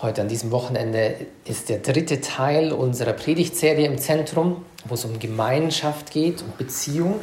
Heute an diesem Wochenende ist der dritte Teil unserer Predigtserie im Zentrum, wo es um Gemeinschaft geht und Beziehung.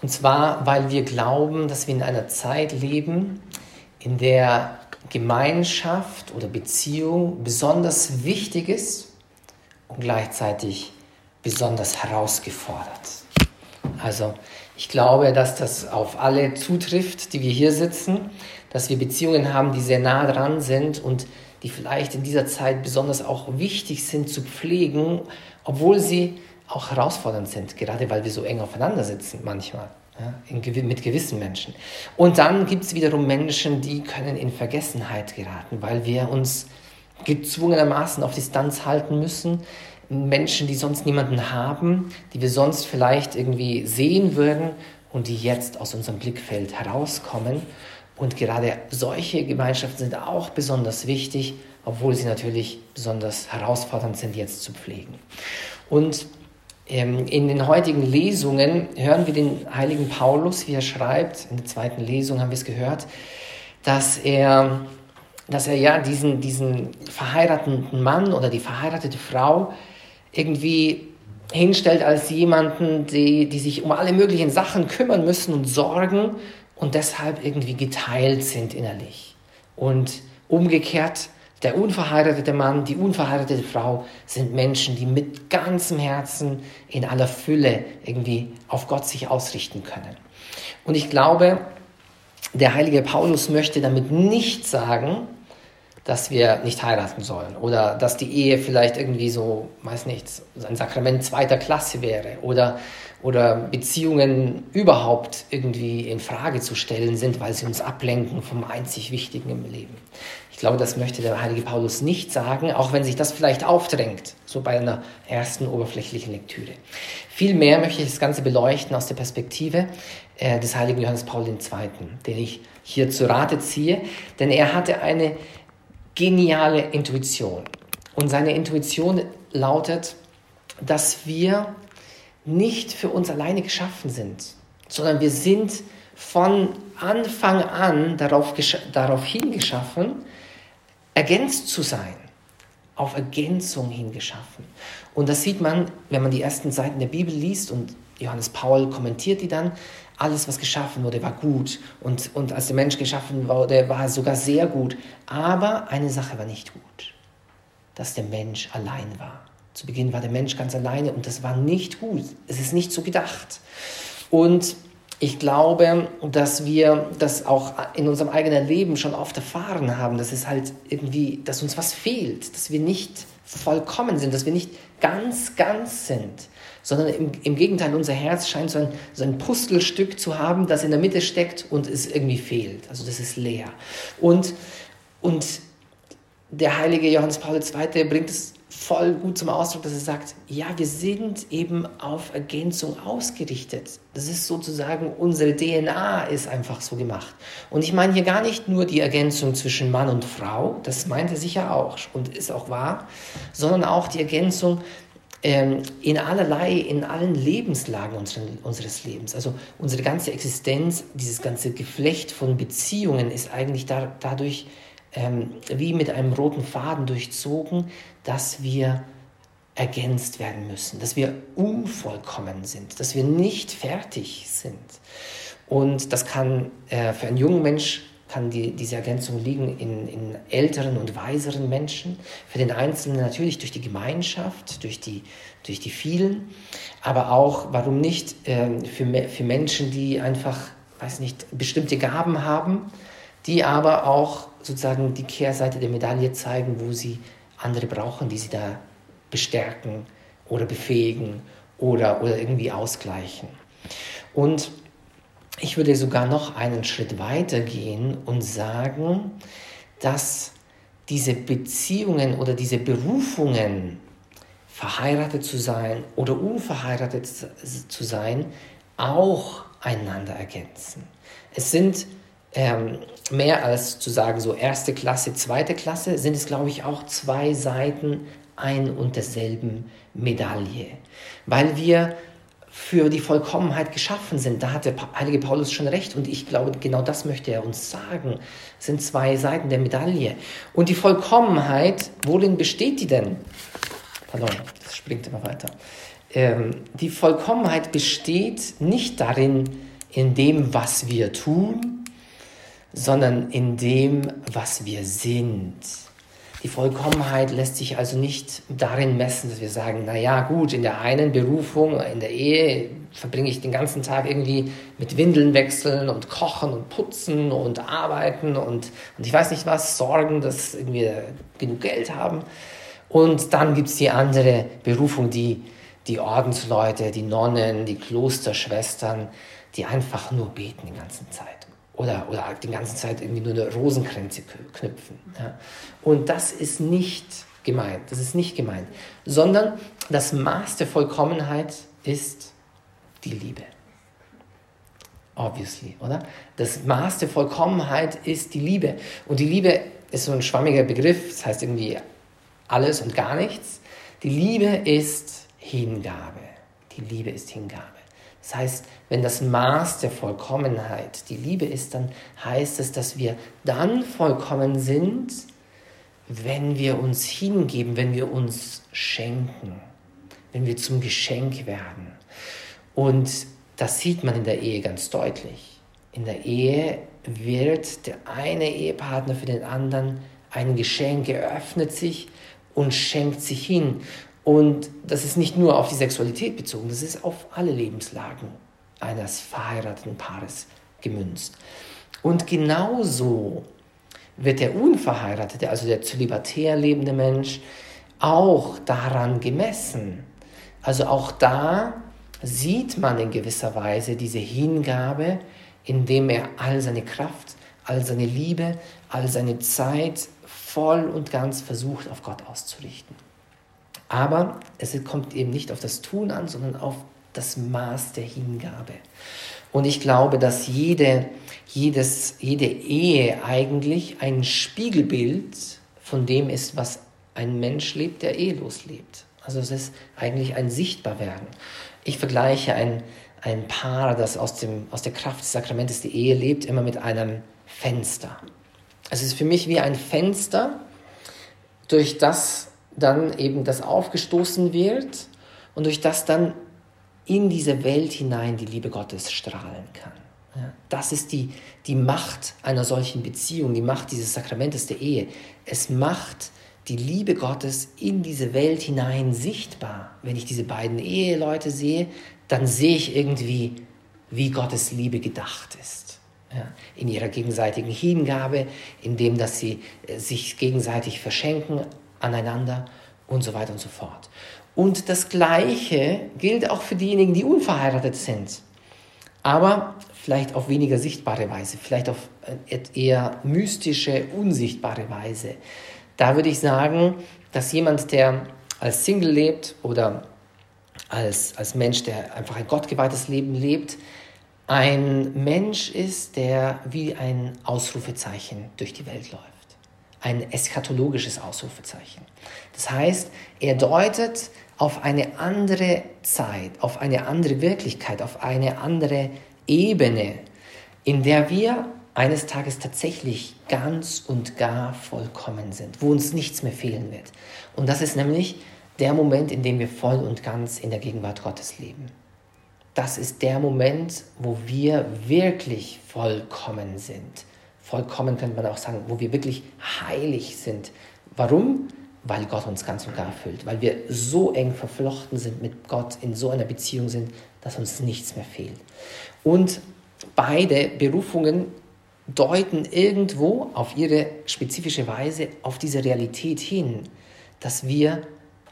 Und zwar, weil wir glauben, dass wir in einer Zeit leben, in der Gemeinschaft oder Beziehung besonders wichtig ist und gleichzeitig besonders herausgefordert. Also ich glaube, dass das auf alle zutrifft, die wir hier sitzen, dass wir Beziehungen haben, die sehr nah dran sind und die vielleicht in dieser Zeit besonders auch wichtig sind zu pflegen, obwohl sie auch herausfordernd sind, gerade weil wir so eng aufeinander sitzen manchmal. Ja, in, mit gewissen Menschen. Und dann gibt es wiederum Menschen, die können in Vergessenheit geraten, weil wir uns gezwungenermaßen auf Distanz halten müssen. Menschen, die sonst niemanden haben, die wir sonst vielleicht irgendwie sehen würden und die jetzt aus unserem Blickfeld herauskommen. Und gerade solche Gemeinschaften sind auch besonders wichtig, obwohl sie natürlich besonders herausfordernd sind, jetzt zu pflegen. Und ähm, in den heutigen Lesungen hören wir den heiligen Paulus, wie er schreibt, in der zweiten Lesung haben wir es gehört, dass er, dass er ja diesen, diesen verheirateten Mann oder die verheiratete Frau irgendwie hinstellt als jemanden, die, die sich um alle möglichen Sachen kümmern müssen und sorgen und deshalb irgendwie geteilt sind innerlich. Und umgekehrt, der unverheiratete Mann, die unverheiratete Frau sind Menschen, die mit ganzem Herzen in aller Fülle irgendwie auf Gott sich ausrichten können. Und ich glaube, der heilige Paulus möchte damit nicht sagen, dass wir nicht heiraten sollen oder dass die Ehe vielleicht irgendwie so, weiß nicht, ein Sakrament zweiter Klasse wäre oder oder Beziehungen überhaupt irgendwie in Frage zu stellen sind, weil sie uns ablenken vom einzig Wichtigen im Leben. Ich glaube, das möchte der heilige Paulus nicht sagen, auch wenn sich das vielleicht aufdrängt, so bei einer ersten oberflächlichen Lektüre. Vielmehr möchte ich das Ganze beleuchten aus der Perspektive äh, des heiligen Johannes Paul II., den ich hier zu Rate ziehe, denn er hatte eine geniale Intuition. Und seine Intuition lautet, dass wir nicht für uns alleine geschaffen sind, sondern wir sind von Anfang an darauf, darauf hingeschaffen, ergänzt zu sein, auf Ergänzung hingeschaffen. Und das sieht man, wenn man die ersten Seiten der Bibel liest und Johannes Paul kommentiert die dann, alles, was geschaffen wurde, war gut. Und, und als der Mensch geschaffen wurde, war er sogar sehr gut. Aber eine Sache war nicht gut, dass der Mensch allein war. Zu Beginn war der Mensch ganz alleine und das war nicht gut. Es ist nicht so gedacht. Und ich glaube, dass wir das auch in unserem eigenen Leben schon oft erfahren haben, dass es halt irgendwie, dass uns was fehlt, dass wir nicht vollkommen sind, dass wir nicht ganz, ganz sind, sondern im, im Gegenteil, unser Herz scheint so ein, so ein Puzzlestück zu haben, das in der Mitte steckt und es irgendwie fehlt. Also das ist leer. Und, und der heilige Johannes Paul II. bringt es voll gut zum Ausdruck, dass er sagt, ja, wir sind eben auf Ergänzung ausgerichtet. Das ist sozusagen, unsere DNA ist einfach so gemacht. Und ich meine hier gar nicht nur die Ergänzung zwischen Mann und Frau, das meint er sicher auch und ist auch wahr, sondern auch die Ergänzung ähm, in allerlei, in allen Lebenslagen unseren, unseres Lebens. Also unsere ganze Existenz, dieses ganze Geflecht von Beziehungen ist eigentlich da, dadurch ähm, wie mit einem roten Faden durchzogen, dass wir ergänzt werden müssen, dass wir unvollkommen sind, dass wir nicht fertig sind. Und das kann äh, für einen jungen Mensch kann die, diese Ergänzung liegen in, in, älteren und weiseren Menschen, für den Einzelnen natürlich durch die Gemeinschaft, durch die, durch die vielen, aber auch, warum nicht, äh, für, für Menschen, die einfach, weiß nicht, bestimmte Gaben haben, die aber auch sozusagen die Kehrseite der Medaille zeigen, wo sie andere brauchen, die sie da bestärken oder befähigen oder, oder irgendwie ausgleichen. Und ich würde sogar noch einen Schritt weiter gehen und sagen, dass diese Beziehungen oder diese Berufungen, verheiratet zu sein oder unverheiratet zu sein, auch einander ergänzen. Es sind ähm, mehr als zu sagen, so erste Klasse, zweite Klasse, sind es, glaube ich, auch zwei Seiten ein und derselben Medaille. Weil wir für die Vollkommenheit geschaffen sind. Da hat der heilige Paulus schon recht und ich glaube, genau das möchte er uns sagen. Es sind zwei Seiten der Medaille. Und die Vollkommenheit, worin besteht die denn? Pardon, das springt immer weiter. Ähm, die Vollkommenheit besteht nicht darin, in dem, was wir tun, sondern in dem, was wir sind. Die Vollkommenheit lässt sich also nicht darin messen, dass wir sagen, na ja, gut, in der einen Berufung, in der Ehe verbringe ich den ganzen Tag irgendwie mit Windeln wechseln und kochen und putzen und arbeiten und, und ich weiß nicht was, sorgen, dass wir genug Geld haben. Und dann gibt es die andere Berufung, die, die Ordensleute, die Nonnen, die Klosterschwestern, die einfach nur beten die ganze Zeit oder, oder die ganze Zeit irgendwie nur eine Rosenkränze knüpfen. Ja. Und das ist nicht gemeint, das ist nicht gemeint, sondern das Maß der Vollkommenheit ist die Liebe. Obviously, oder? Das Maß der Vollkommenheit ist die Liebe. Und die Liebe ist so ein schwammiger Begriff, das heißt irgendwie alles und gar nichts. Die Liebe ist Hingabe. Die Liebe ist Hingabe. Das heißt, wenn das Maß der Vollkommenheit die Liebe ist, dann heißt es, dass wir dann vollkommen sind, wenn wir uns hingeben, wenn wir uns schenken, wenn wir zum Geschenk werden. Und das sieht man in der Ehe ganz deutlich. In der Ehe wird der eine Ehepartner für den anderen ein Geschenk, eröffnet sich und schenkt sich hin. Und das ist nicht nur auf die Sexualität bezogen, das ist auf alle Lebenslagen eines verheirateten Paares gemünzt. Und genauso wird der unverheiratete, also der zölibatär lebende Mensch, auch daran gemessen. Also auch da sieht man in gewisser Weise diese Hingabe, indem er all seine Kraft, all seine Liebe, all seine Zeit voll und ganz versucht auf Gott auszurichten. Aber es kommt eben nicht auf das Tun an, sondern auf das Maß der Hingabe. Und ich glaube, dass jede, jedes, jede Ehe eigentlich ein Spiegelbild von dem ist, was ein Mensch lebt, der ehelos lebt. Also es ist eigentlich ein Sichtbarwerden. Ich vergleiche ein, ein Paar, das aus, dem, aus der Kraft des Sakramentes die Ehe lebt, immer mit einem Fenster. Es ist für mich wie ein Fenster, durch das dann eben das aufgestoßen wird und durch das dann in diese Welt hinein die Liebe Gottes strahlen kann. Das ist die, die Macht einer solchen Beziehung, die Macht dieses Sakramentes der Ehe. Es macht die Liebe Gottes in diese Welt hinein sichtbar. Wenn ich diese beiden Eheleute sehe, dann sehe ich irgendwie, wie Gottes Liebe gedacht ist. Ja, in ihrer gegenseitigen Hingabe, in dem, dass sie äh, sich gegenseitig verschenken, aneinander und so weiter und so fort. Und das Gleiche gilt auch für diejenigen, die unverheiratet sind, aber vielleicht auf weniger sichtbare Weise, vielleicht auf äh, eher mystische, unsichtbare Weise. Da würde ich sagen, dass jemand, der als Single lebt oder als, als Mensch, der einfach ein gottgeweihtes Leben lebt, ein Mensch ist, der wie ein Ausrufezeichen durch die Welt läuft ein eschatologisches Ausrufezeichen. Das heißt, er deutet auf eine andere Zeit, auf eine andere Wirklichkeit, auf eine andere Ebene, in der wir eines Tages tatsächlich ganz und gar vollkommen sind, wo uns nichts mehr fehlen wird. Und das ist nämlich der Moment, in dem wir voll und ganz in der Gegenwart Gottes leben. Das ist der Moment, wo wir wirklich vollkommen sind vollkommen, könnte man auch sagen, wo wir wirklich heilig sind. Warum? Weil Gott uns ganz und gar erfüllt, weil wir so eng verflochten sind mit Gott, in so einer Beziehung sind, dass uns nichts mehr fehlt. Und beide Berufungen deuten irgendwo auf ihre spezifische Weise auf diese Realität hin, dass wir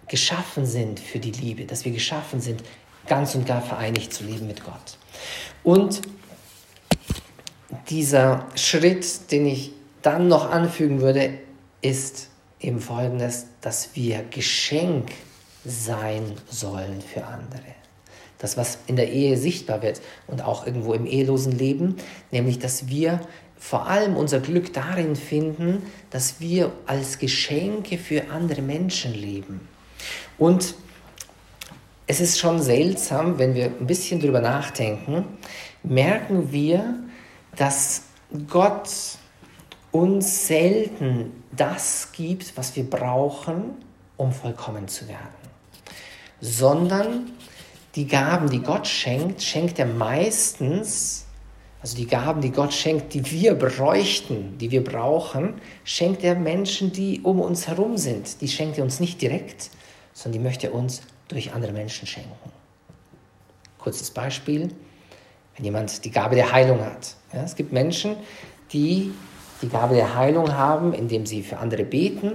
geschaffen sind für die Liebe, dass wir geschaffen sind, ganz und gar vereinigt zu leben mit Gott. Und dieser Schritt, den ich dann noch anfügen würde, ist eben folgendes, dass wir Geschenk sein sollen für andere. Das, was in der Ehe sichtbar wird und auch irgendwo im ehelosen Leben, nämlich dass wir vor allem unser Glück darin finden, dass wir als Geschenke für andere Menschen leben. Und es ist schon seltsam, wenn wir ein bisschen drüber nachdenken, merken wir, dass Gott uns selten das gibt, was wir brauchen, um vollkommen zu werden, sondern die Gaben, die Gott schenkt, schenkt er meistens, also die Gaben, die Gott schenkt, die wir bräuchten, die wir brauchen, schenkt er Menschen, die um uns herum sind. Die schenkt er uns nicht direkt, sondern die möchte er uns durch andere Menschen schenken. Kurzes Beispiel, wenn jemand die Gabe der Heilung hat. Ja, es gibt Menschen, die die Gabe der Heilung haben, indem sie für andere beten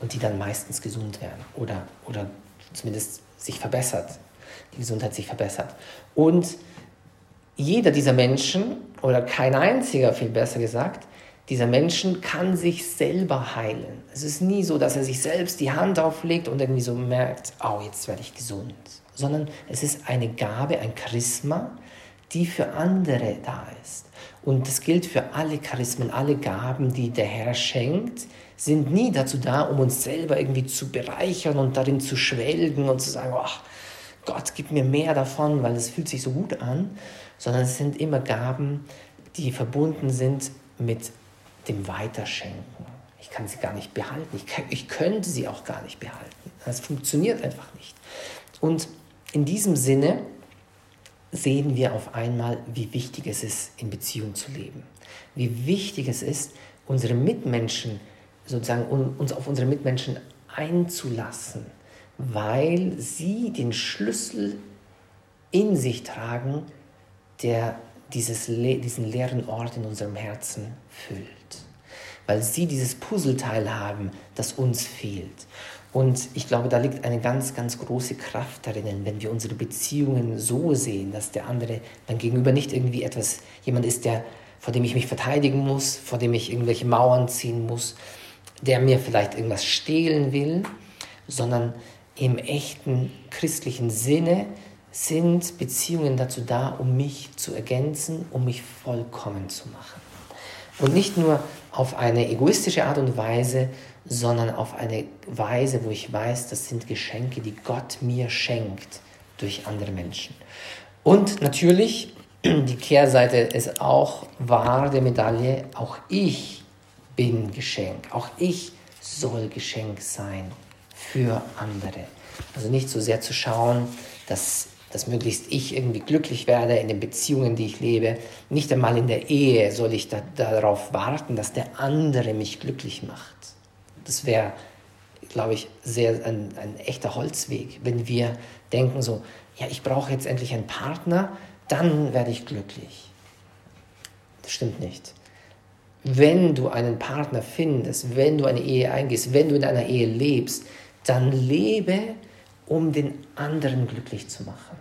und die dann meistens gesund werden oder, oder zumindest sich verbessert, die Gesundheit sich verbessert. Und jeder dieser Menschen, oder kein einziger, viel besser gesagt, dieser Menschen kann sich selber heilen. Es ist nie so, dass er sich selbst die Hand auflegt und irgendwie so merkt, oh, jetzt werde ich gesund. Sondern es ist eine Gabe, ein Charisma, die für andere da ist. Und das gilt für alle Charismen, alle Gaben, die der Herr schenkt, sind nie dazu da, um uns selber irgendwie zu bereichern und darin zu schwelgen und zu sagen, ach, Gott, gib mir mehr davon, weil es fühlt sich so gut an, sondern es sind immer Gaben, die verbunden sind mit dem Weiterschenken. Ich kann sie gar nicht behalten. Ich, kann, ich könnte sie auch gar nicht behalten. Das funktioniert einfach nicht. Und in diesem Sinne sehen wir auf einmal, wie wichtig es ist, in Beziehung zu leben. Wie wichtig es ist, unsere Mitmenschen, sozusagen uns auf unsere Mitmenschen einzulassen, weil sie den Schlüssel in sich tragen, der dieses, diesen leeren Ort in unserem Herzen füllt. Weil sie dieses Puzzleteil haben, das uns fehlt. Und ich glaube, da liegt eine ganz, ganz große Kraft darin, wenn wir unsere Beziehungen so sehen, dass der andere dann gegenüber nicht irgendwie etwas, jemand ist, der, vor dem ich mich verteidigen muss, vor dem ich irgendwelche Mauern ziehen muss, der mir vielleicht irgendwas stehlen will, sondern im echten christlichen Sinne sind Beziehungen dazu da, um mich zu ergänzen, um mich vollkommen zu machen. Und nicht nur auf eine egoistische Art und Weise, sondern auf eine Weise, wo ich weiß, das sind Geschenke, die Gott mir schenkt durch andere Menschen. Und natürlich, die Kehrseite ist auch wahr der Medaille, auch ich bin Geschenk, auch ich soll Geschenk sein für andere. Also nicht so sehr zu schauen, dass dass möglichst ich irgendwie glücklich werde in den Beziehungen, die ich lebe. Nicht einmal in der Ehe soll ich da, darauf warten, dass der andere mich glücklich macht. Das wäre, glaube ich, sehr ein, ein echter Holzweg, wenn wir denken so, ja, ich brauche jetzt endlich einen Partner, dann werde ich glücklich. Das stimmt nicht. Wenn du einen Partner findest, wenn du eine Ehe eingehst, wenn du in einer Ehe lebst, dann lebe um den anderen glücklich zu machen.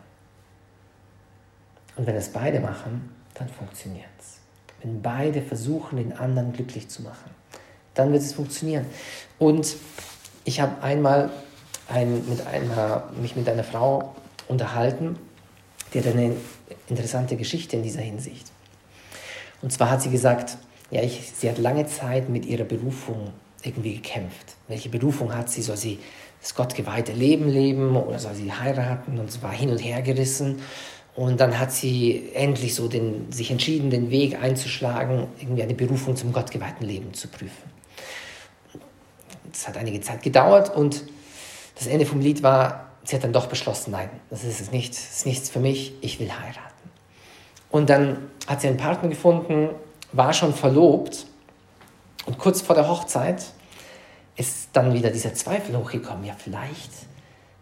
Und wenn es beide machen, dann funktioniert es. Wenn beide versuchen, den anderen glücklich zu machen, dann wird es funktionieren. Und ich habe einmal ein, mit einer, mich mit einer Frau unterhalten, die hat eine interessante Geschichte in dieser Hinsicht. Und zwar hat sie gesagt, ja, ich, sie hat lange Zeit mit ihrer Berufung irgendwie gekämpft. Welche Berufung hat sie? Soll sie das gottgeweihte Leben leben oder soll sie heiraten? Und es war hin und her gerissen. Und dann hat sie endlich so den, sich entschieden, den Weg einzuschlagen, irgendwie eine Berufung zum gottgeweihten Leben zu prüfen. Das hat einige Zeit gedauert und das Ende vom Lied war, sie hat dann doch beschlossen, nein, das ist, es nicht, das ist nichts für mich, ich will heiraten. Und dann hat sie einen Partner gefunden, war schon verlobt und kurz vor der Hochzeit ist dann wieder dieser Zweifel hochgekommen, ja vielleicht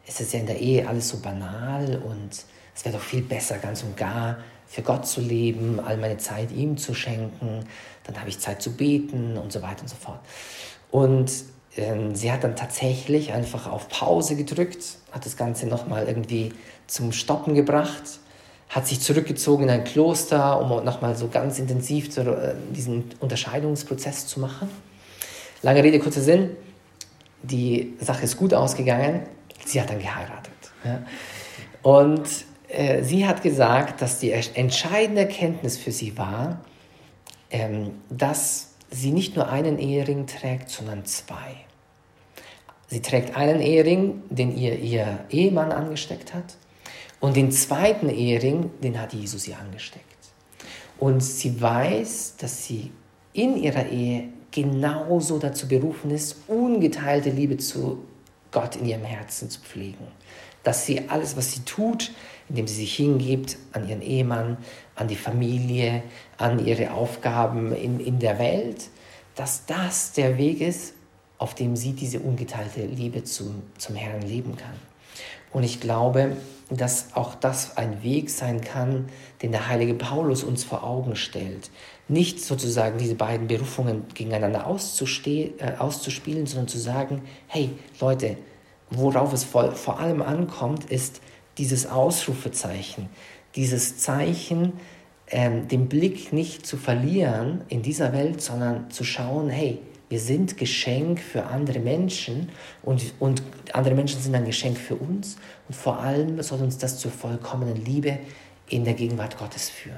ist es ja in der Ehe alles so banal und es wäre doch viel besser, ganz und gar für Gott zu leben, all meine Zeit ihm zu schenken, dann habe ich Zeit zu beten und so weiter und so fort. Und ähm, sie hat dann tatsächlich einfach auf Pause gedrückt, hat das Ganze nochmal irgendwie zum Stoppen gebracht, hat sich zurückgezogen in ein Kloster, um nochmal so ganz intensiv zu, äh, diesen Unterscheidungsprozess zu machen. Lange Rede, kurzer Sinn, die Sache ist gut ausgegangen, sie hat dann geheiratet. Ja. Und äh, sie hat gesagt, dass die entscheidende Erkenntnis für sie war, ähm, dass sie nicht nur einen Ehering trägt, sondern zwei. Sie trägt einen Ehering, den ihr ihr Ehemann angesteckt hat. Und den zweiten Ehering, den hat Jesus ihr angesteckt. Und sie weiß, dass sie in ihrer Ehe genauso dazu berufen ist, ungeteilte Liebe zu Gott in ihrem Herzen zu pflegen. Dass sie alles, was sie tut, indem sie sich hingibt an ihren Ehemann, an die Familie, an ihre Aufgaben in, in der Welt, dass das der Weg ist, auf dem sie diese ungeteilte Liebe zum, zum Herrn leben kann. Und ich glaube, dass auch das ein Weg sein kann, den der heilige Paulus uns vor Augen stellt. Nicht sozusagen diese beiden Berufungen gegeneinander äh, auszuspielen, sondern zu sagen, hey Leute, worauf es vor, vor allem ankommt, ist dieses Ausrufezeichen, dieses Zeichen, ähm, den Blick nicht zu verlieren in dieser Welt, sondern zu schauen, hey, wir sind Geschenk für andere Menschen und, und andere Menschen sind ein Geschenk für uns. Und vor allem soll uns das zur vollkommenen Liebe in der Gegenwart Gottes führen.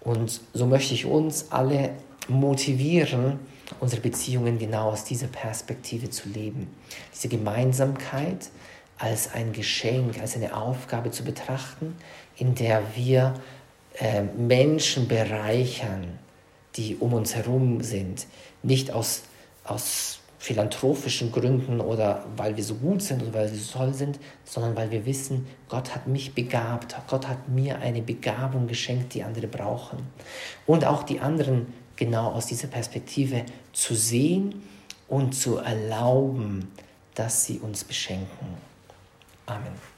Und so möchte ich uns alle motivieren, unsere Beziehungen genau aus dieser Perspektive zu leben. Diese Gemeinsamkeit als ein Geschenk, als eine Aufgabe zu betrachten, in der wir äh, Menschen bereichern, die um uns herum sind. Nicht aus, aus philanthropischen Gründen oder weil wir so gut sind oder weil wir so toll sind, sondern weil wir wissen, Gott hat mich begabt, Gott hat mir eine Begabung geschenkt, die andere brauchen. Und auch die anderen genau aus dieser Perspektive zu sehen und zu erlauben, dass sie uns beschenken. Amen.